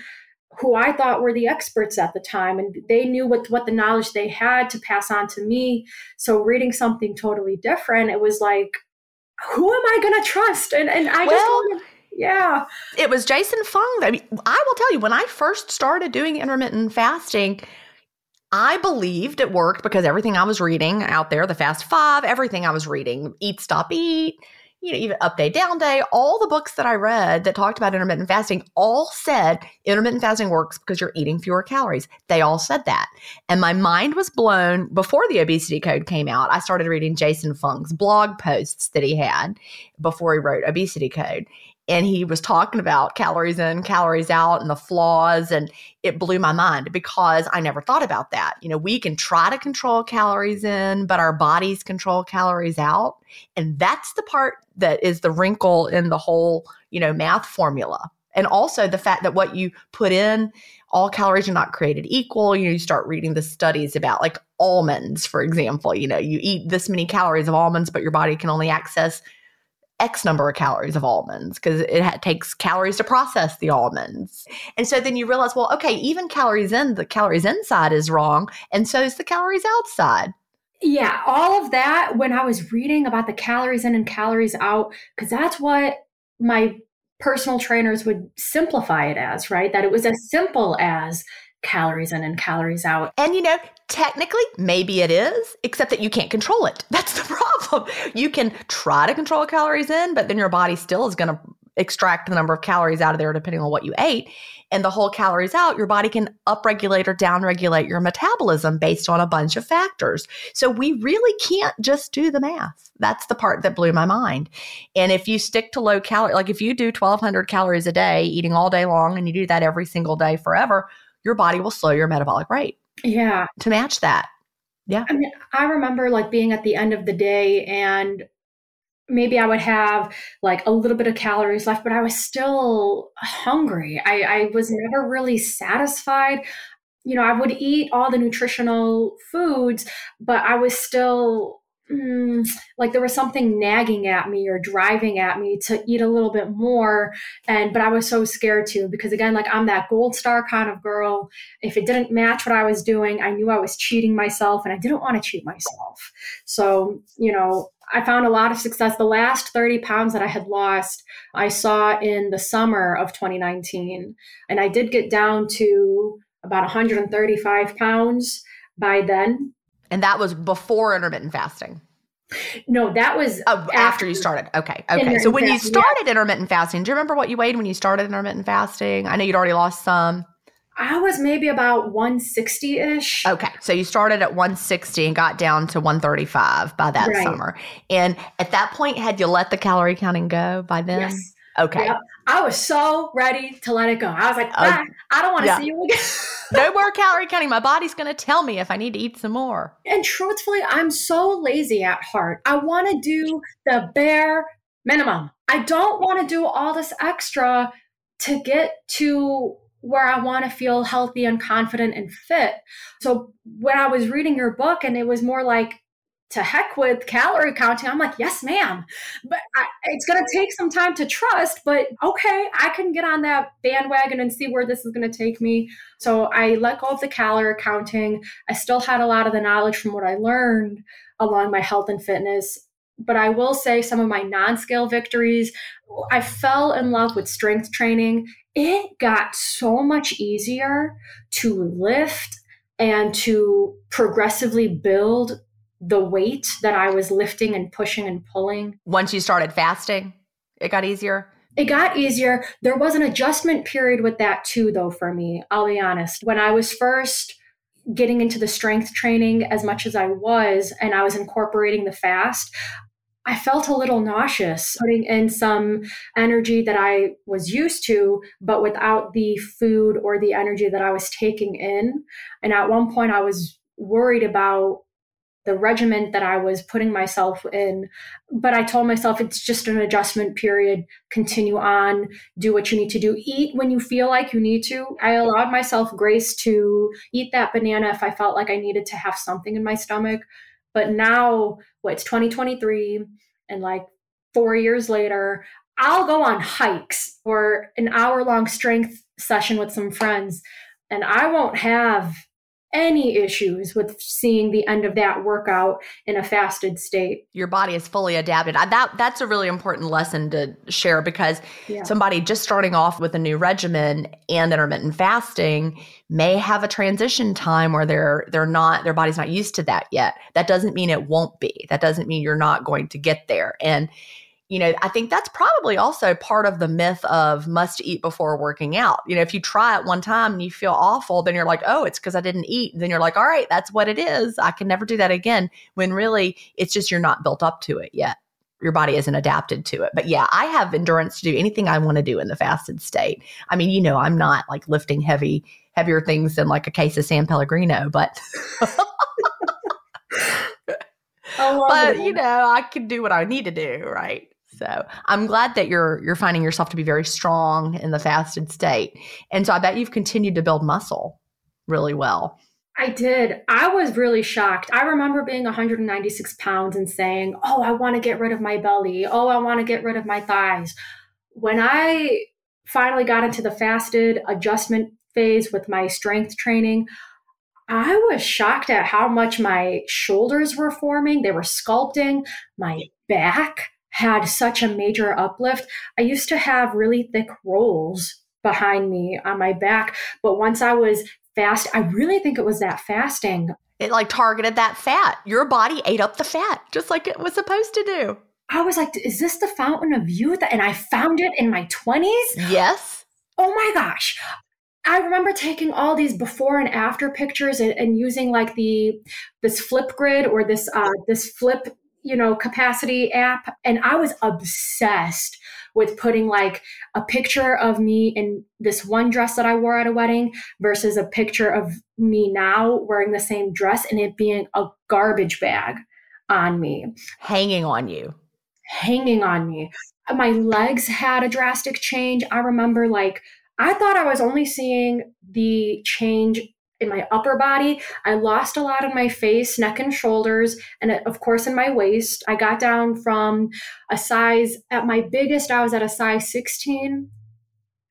who I thought were the experts at the time, and they knew what, what the knowledge they had to pass on to me. So, reading something totally different, it was like, who am I going to trust? And and I well, just yeah. It was Jason Fung. I mean, I will tell you when I first started doing intermittent fasting, I believed it worked because everything I was reading out there, the Fast Five, everything I was reading, Eat Stop Eat, you know, even up day, down day, all the books that I read that talked about intermittent fasting all said intermittent fasting works because you're eating fewer calories. They all said that. And my mind was blown before the obesity code came out. I started reading Jason Fung's blog posts that he had before he wrote obesity code and he was talking about calories in, calories out, and the flaws. And it blew my mind because I never thought about that. You know, we can try to control calories in, but our bodies control calories out. And that's the part that is the wrinkle in the whole, you know, math formula. And also the fact that what you put in, all calories are not created equal. You know, you start reading the studies about like almonds, for example. You know, you eat this many calories of almonds, but your body can only access X number of calories of almonds because it ha- takes calories to process the almonds. And so then you realize, well, okay, even calories in, the calories inside is wrong. And so is the calories outside. Yeah, all of that when I was reading about the calories in and calories out, because that's what my personal trainers would simplify it as, right? That it was as simple as calories in and calories out. And you know, technically, maybe it is, except that you can't control it. That's the problem. You can try to control calories in, but then your body still is going to extract the number of calories out of there depending on what you ate and the whole calories out, your body can upregulate or downregulate your metabolism based on a bunch of factors. So we really can't just do the math. That's the part that blew my mind. And if you stick to low calorie, like if you do 1200 calories a day, eating all day long, and you do that every single day forever, your body will slow your metabolic rate. Yeah. To match that. Yeah. I mean, I remember like being at the end of the day and maybe I would have like a little bit of calories left, but I was still hungry. I, I was never really satisfied. You know, I would eat all the nutritional foods, but I was still mm, like there was something nagging at me or driving at me to eat a little bit more. And, but I was so scared to because again, like I'm that gold star kind of girl. If it didn't match what I was doing, I knew I was cheating myself and I didn't want to cheat myself. So, you know, I found a lot of success. The last 30 pounds that I had lost, I saw in the summer of 2019. And I did get down to about 135 pounds by then. And that was before intermittent fasting. No, that was oh, after, after, you started. Okay. Okay. So when you started yeah. intermittent fasting, do you remember what you weighed when you started intermittent fasting? I know you'd already lost some. I was maybe about 160 ish. Okay. So you started at 160 and got down to 135 by that right. summer. And at that point, had you let the calorie counting go by then? Yes. Okay. Yep. I was so ready to let it go. I was like, oh, I don't want to yeah. see you again. no more calorie counting. My body's going to tell me if I need to eat some more. And truthfully, I'm so lazy at heart. I want to do the bare minimum. I don't want to do all this extra to get to where I want to feel healthy and confident and fit. So when I was reading your book and it was more like to heck with calorie counting, I'm like, yes, ma'am. But I, it's going to take some time to trust, but okay, I can get on that bandwagon and see where this is going to take me. So I let go of the calorie counting. I still had a lot of the knowledge from what I learned along my health and fitness. But I will say some of my non scale victories, I fell in love with strength training it got so much easier to lift and to progressively build the weight that I was lifting and pushing and pulling. Once you started fasting, it got easier? It got easier. There was an adjustment period with that too, though, for me. I'll be honest. When I was first getting into the strength training as much as I was, and I was incorporating the fast, I felt a little nauseous putting in some energy that I was used to, but without the food or the energy that I was taking in. And at one point, I was worried about the regiment that I was putting myself in. But I told myself it's just an adjustment period. Continue on, do what you need to do, eat when you feel like you need to. I allowed myself grace to eat that banana if I felt like I needed to have something in my stomach. But now, what, it's 2023, and like four years later, I'll go on hikes or an hour long strength session with some friends, and I won't have any issues with seeing the end of that workout in a fasted state. Your body is fully adapted. That that's a really important lesson to share because yeah. somebody just starting off with a new regimen and intermittent fasting may have a transition time where they're they're not their body's not used to that yet. That doesn't mean it won't be. That doesn't mean you're not going to get there. And you know, I think that's probably also part of the myth of must eat before working out. You know, if you try it one time and you feel awful, then you're like, oh, it's because I didn't eat. And then you're like, all right, that's what it is. I can never do that again. When really it's just you're not built up to it yet. Your body isn't adapted to it. But yeah, I have endurance to do anything I want to do in the fasted state. I mean, you know, I'm not like lifting heavy, heavier things than like a case of San Pellegrino, but. but you know, I can do what I need to do, right? So I'm glad that you're you're finding yourself to be very strong in the fasted state. And so I bet you've continued to build muscle really well. I did. I was really shocked. I remember being 196 pounds and saying, Oh, I want to get rid of my belly. Oh, I want to get rid of my thighs. When I finally got into the fasted adjustment phase with my strength training, I was shocked at how much my shoulders were forming. They were sculpting. My back had such a major uplift. I used to have really thick rolls behind me on my back, but once I was fast, I really think it was that fasting. It like targeted that fat. Your body ate up the fat just like it was supposed to do. I was like, is this the fountain of youth? And I found it in my 20s. Yes. Oh my gosh. I remember taking all these before and after pictures and, and using like the this Flipgrid or this uh, this flip you know capacity app and i was obsessed with putting like a picture of me in this one dress that i wore at a wedding versus a picture of me now wearing the same dress and it being a garbage bag on me. Hanging on you. Hanging on me. My legs had a drastic change. I remember like I thought I was only seeing the change in my upper body. I lost a lot in my face, neck, and shoulders, and uh, of course in my waist. I got down from a size, at my biggest, I was at a size 16.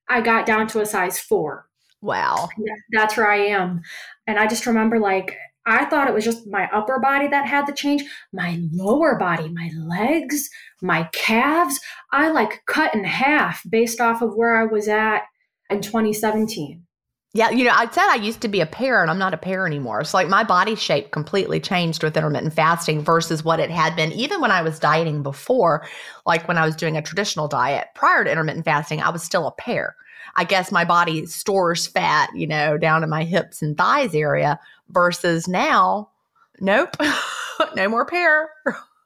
I got down to a size four. Wow. That's where I am. And I just remember like, I thought it was just my upper body that had the change. My lower body, my legs, my calves, I like cut in half based off of where I was at in 2017. Yeah, you know, I said I used to be a pear and I'm not a pear anymore. So, like, my body shape completely changed with intermittent fasting versus what it had been, even when I was dieting before. Like, when I was doing a traditional diet prior to intermittent fasting, I was still a pear. I guess my body stores fat, you know, down in my hips and thighs area versus now, nope, no more pear.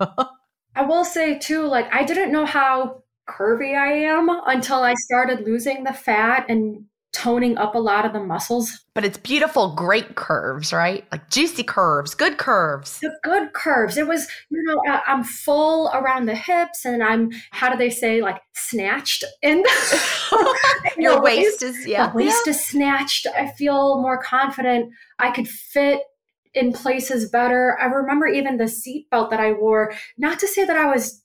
I will say, too, like, I didn't know how curvy I am until I started losing the fat and toning up a lot of the muscles. But it's beautiful, great curves, right? Like juicy curves, good curves. The good curves. It was, you know, I'm full around the hips and I'm, how do they say, like snatched in Your waist, waist is, yeah. The waist yeah. is snatched. I feel more confident. I could fit in places better. I remember even the seatbelt that I wore, not to say that I was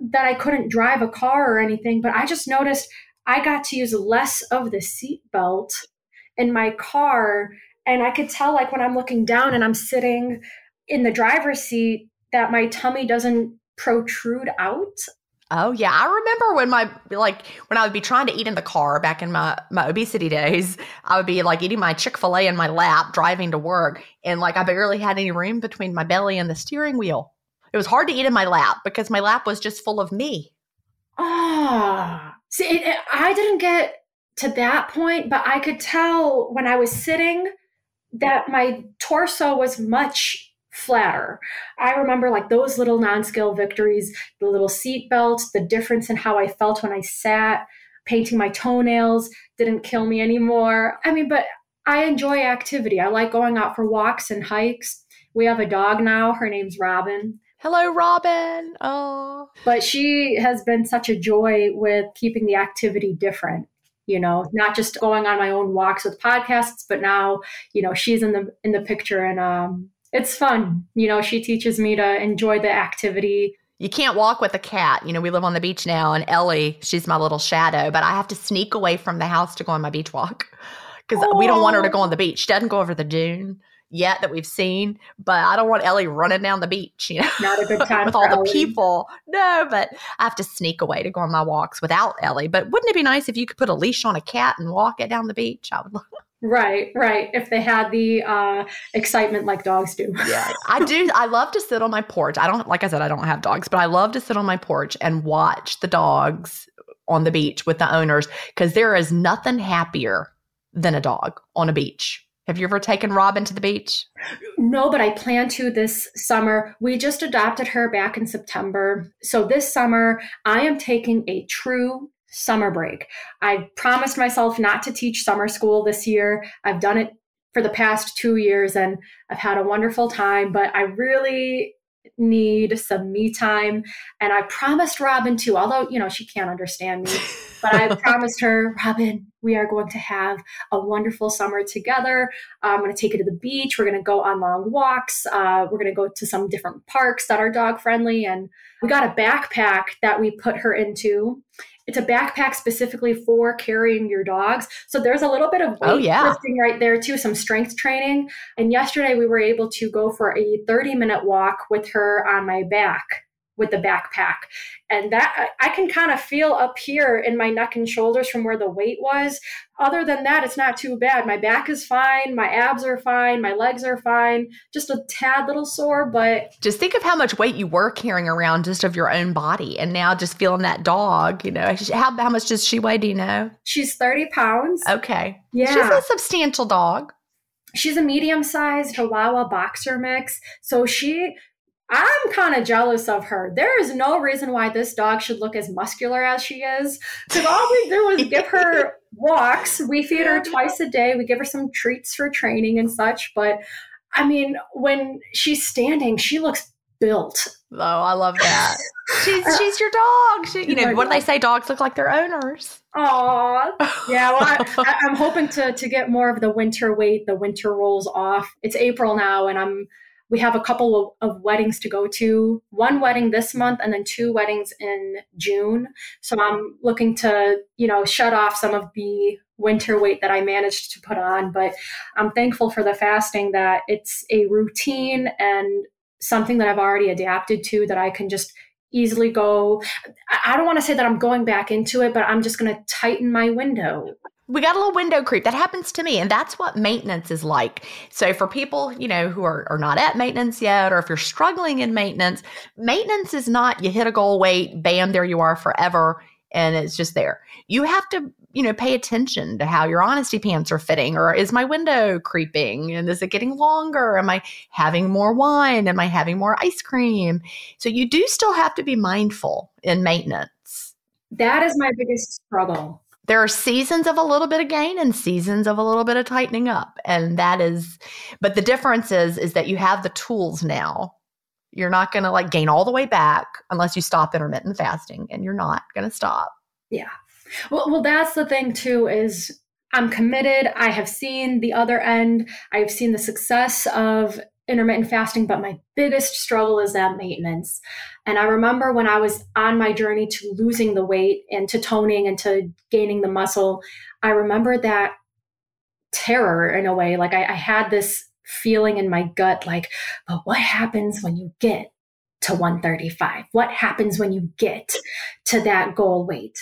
that I couldn't drive a car or anything, but I just noticed I got to use less of the seatbelt in my car. And I could tell, like, when I'm looking down and I'm sitting in the driver's seat, that my tummy doesn't protrude out. Oh yeah, I remember when my like when I would be trying to eat in the car back in my my obesity days. I would be like eating my Chick Fil A in my lap driving to work, and like I barely had any room between my belly and the steering wheel. It was hard to eat in my lap because my lap was just full of me. Ah, see, it, it, I didn't get to that point, but I could tell when I was sitting that my torso was much flatter. I remember like those little non-scale victories, the little seat belts, the difference in how I felt when I sat, painting my toenails didn't kill me anymore. I mean, but I enjoy activity. I like going out for walks and hikes. We have a dog now. Her name's Robin. Hello, Robin. Oh. But she has been such a joy with keeping the activity different. You know, not just going on my own walks with podcasts, but now, you know, she's in the in the picture and um it's fun. You know, she teaches me to enjoy the activity. You can't walk with a cat. You know, we live on the beach now, and Ellie, she's my little shadow, but I have to sneak away from the house to go on my beach walk because we don't want her to go on the beach. She doesn't go over the dune yet that we've seen, but I don't want Ellie running down the beach, you know. Not a good time with all Ellie. the people. No, but I have to sneak away to go on my walks without Ellie. But wouldn't it be nice if you could put a leash on a cat and walk it down the beach? I would love Right, right. If they had the uh, excitement like dogs do. yeah, I do. I love to sit on my porch. I don't, like I said, I don't have dogs, but I love to sit on my porch and watch the dogs on the beach with the owners because there is nothing happier than a dog on a beach. Have you ever taken Robin to the beach? No, but I plan to this summer. We just adopted her back in September. So this summer, I am taking a true summer break. I promised myself not to teach summer school this year. I've done it for the past two years and I've had a wonderful time, but I really need some me time. And I promised Robin too, although, you know, she can't understand me, but I promised her, Robin, we are going to have a wonderful summer together. I'm going to take you to the beach. We're going to go on long walks. Uh, we're going to go to some different parks that are dog friendly. And we got a backpack that we put her into. It's a backpack specifically for carrying your dogs. So there's a little bit of oh, weight yeah. lifting right there too, some strength training. And yesterday we were able to go for a 30 minute walk with her on my back with the backpack. And that I can kind of feel up here in my neck and shoulders from where the weight was. Other than that, it's not too bad. My back is fine, my abs are fine, my legs are fine, just a tad little sore, but just think of how much weight you were carrying around just of your own body. And now just feeling that dog, you know, how, how much does she weigh? Do you know? She's 30 pounds. Okay. Yeah. She's a substantial dog. She's a medium sized Chihuahua boxer mix. So she I'm kind of jealous of her. There is no reason why this dog should look as muscular as she is. Because all we do is give her walks. We feed her twice a day. We give her some treats for training and such. But I mean, when she's standing, she looks built. Oh, I love that. she's uh, she's your dog. She, you know, what do they say? Dogs look like their owners. Aw, yeah. Well, I, I'm hoping to to get more of the winter weight. The winter rolls off. It's April now, and I'm we have a couple of, of, weddings to go to. One wedding this month and then two weddings in june. So i'm looking to you know shut off some of the winter weight that i managed to put on but i'm thankful for the fasting that it's a routine and something that i've already adapted to that i can just easily go. I don't want to say that i'm going back into it but i'm just going to tighten my window we got a little window creep. That happens to me and that's what maintenance is like. So for people you know who are, are not at maintenance yet or if you're struggling in maintenance maintenance is not you hit a goal weight bam there you are forever and it's just there. You have to you know pay attention to how your honesty pants are fitting or is my window creeping and is it getting longer? Am i having more wine? Am i having more ice cream? So you do still have to be mindful in maintenance. That is my biggest struggle there are seasons of a little bit of gain and seasons of a little bit of tightening up. And that is but the difference is is that you have the tools now. You're not going to like gain all the way back unless you stop intermittent fasting and you're not going to stop. Yeah. Well well that's the thing too is i'm committed. I have seen the other end. I've seen the success of intermittent fasting, but my biggest struggle is that maintenance. And I remember when I was on my journey to losing the weight and to toning and to gaining the muscle, I remember that terror in a way. Like I, I had this feeling in my gut, like, but what happens when you get to 135? What happens when you get to that goal weight?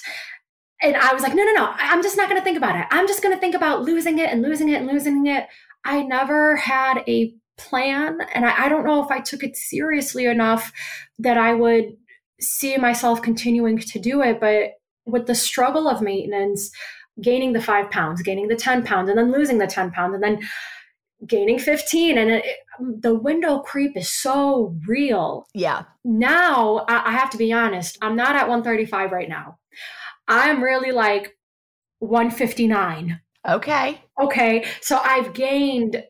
And I was like, no, no, no, I'm just not going to think about it. I'm just going to think about losing it and losing it and losing it. I never had a plan. And I, I don't know if I took it seriously enough that I would see myself continuing to do it. But with the struggle of maintenance, gaining the five pounds, gaining the 10 pounds, and then losing the 10 pounds, and then gaining 15 and it, um, the window creep is so real yeah now I, I have to be honest i'm not at 135 right now i'm really like 159 okay okay so i've gained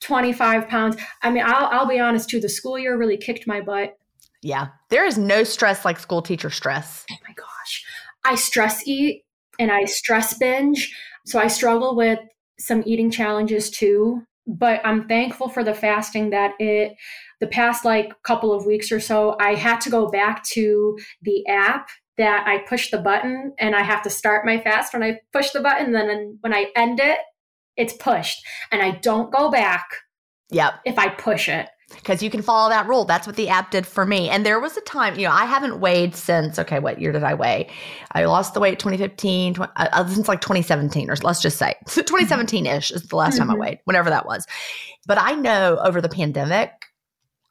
25 pounds. I mean, I'll, I'll be honest too, the school year really kicked my butt. Yeah. There is no stress like school teacher stress. Oh my gosh. I stress eat and I stress binge. So I struggle with some eating challenges too. But I'm thankful for the fasting that it, the past like couple of weeks or so, I had to go back to the app that I push the button and I have to start my fast when I push the button. Then when I end it, it's pushed and I don't go back. Yep. If I push it. Because you can follow that rule. That's what the app did for me. And there was a time, you know, I haven't weighed since, okay, what year did I weigh? I lost the weight 2015, 20, uh, uh, since like 2017, or let's just say 2017 ish is the last mm-hmm. time I mm-hmm. weighed, whenever that was. But I know over the pandemic,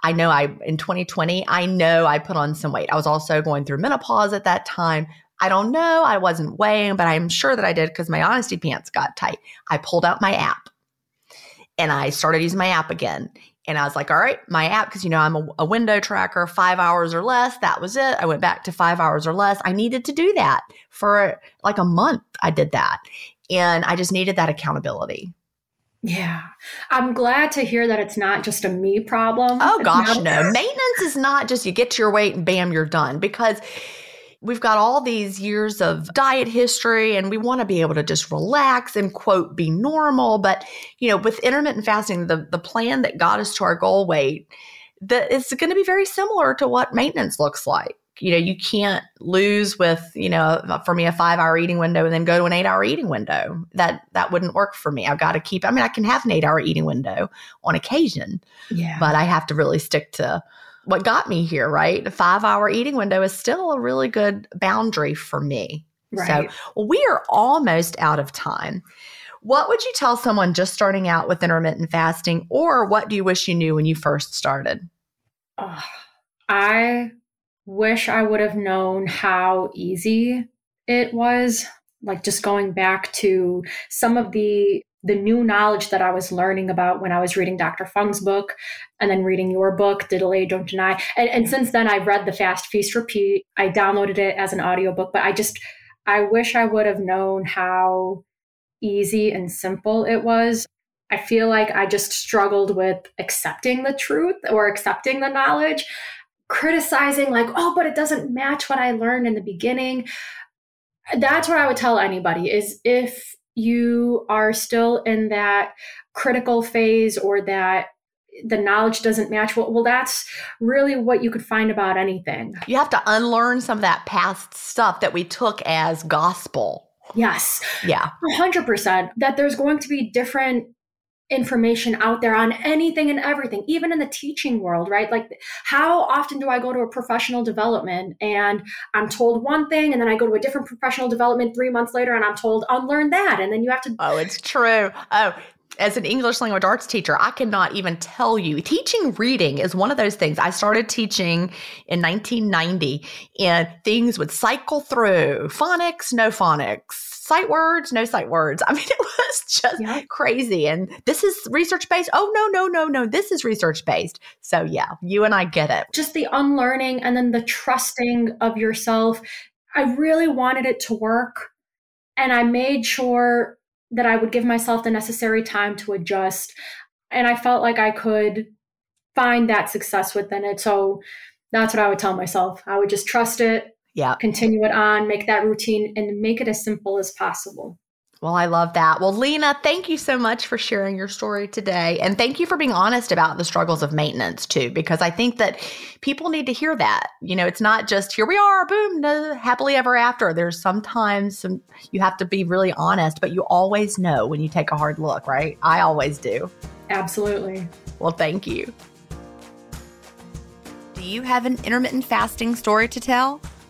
I know I, in 2020, I know I put on some weight. I was also going through menopause at that time. I don't know. I wasn't weighing, but I'm sure that I did because my honesty pants got tight. I pulled out my app and I started using my app again. And I was like, all right, my app, because you know, I'm a, a, window tracker, five hours or less. That was it. I went back to five hours or less. I needed to do that for like a month. I did that. And I just needed that accountability. Yeah. I'm glad to hear that it's not just a me problem. Oh, gosh, no. Maintenance is not just you get to your weight and bam, you're done. Because we've got all these years of diet history and we want to be able to just relax and quote be normal but you know with intermittent fasting the the plan that got us to our goal weight that is going to be very similar to what maintenance looks like You know, you can't lose with, you know, for me a 5-hour eating window and then go to an 8-hour eating window. That that wouldn't work for me. I've got to keep I mean, I can have an 8-hour eating window on occasion. Yeah. But I have to really stick to what got me here, right? A 5-hour eating window is still a really good boundary for me. Right. So, well, we are almost out of time. What would you tell someone just starting out with intermittent fasting, or what do you wish you knew when you first started? Oh, I wish I would have known how easy it was. Like just going back to some of the the new knowledge that I was learning about when I was reading Dr. Fung's book and then reading your book, Delay Don't Deny. And, and since then I've read the Fast Feast Repeat. I downloaded it as an audiobook, but I just I wish I would have known how easy and simple it was. I feel like I just struggled with accepting the truth or accepting the knowledge, criticizing, like, oh, but it doesn't match what I learned in the beginning. That's what I would tell anybody is if you are still in that critical phase or that the knowledge doesn't match well, well that's really what you could find about anything. You have to unlearn some of that past stuff that we took as gospel. Yes. Yeah. 100% that there's going to be different information out there on anything and everything even in the teaching world right like how often do i go to a professional development and i'm told one thing and then i go to a different professional development 3 months later and i'm told unlearn that and then you have to Oh, it's true. Oh, as an English language arts teacher, I cannot even tell you. Teaching reading is one of those things. I started teaching in 1990 and things would cycle through phonics, no phonics, sight words, no sight words. I mean, it was just Yeah. crazy. And this is research based. Oh, no, no, no, no. This is research based. So, yeah, you and I get it. just the unlearning and then the trusting of yourself. I really wanted it to work. And I made sure that I would give myself the necessary time to adjust. And I felt like I could find that success within it. So that's what I would tell myself. I would just trust it, Yeah. continue it on, make that routine, and make it as simple as possible. Well, I love that. Well, Lena, thank you so much for sharing your story today. And thank you for being honest about the struggles of maintenance, too, because I think that people need to hear that. You know, it's not just here we are, boom, no, happily ever after. There's sometimes some, you have to be really honest, but you always know when you take a hard look, right? I always do. Absolutely. Well, thank you. Do you have an intermittent fasting story to tell?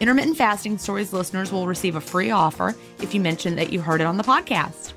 Intermittent Fasting Stories listeners will receive a free offer if you mention that you heard it on the podcast.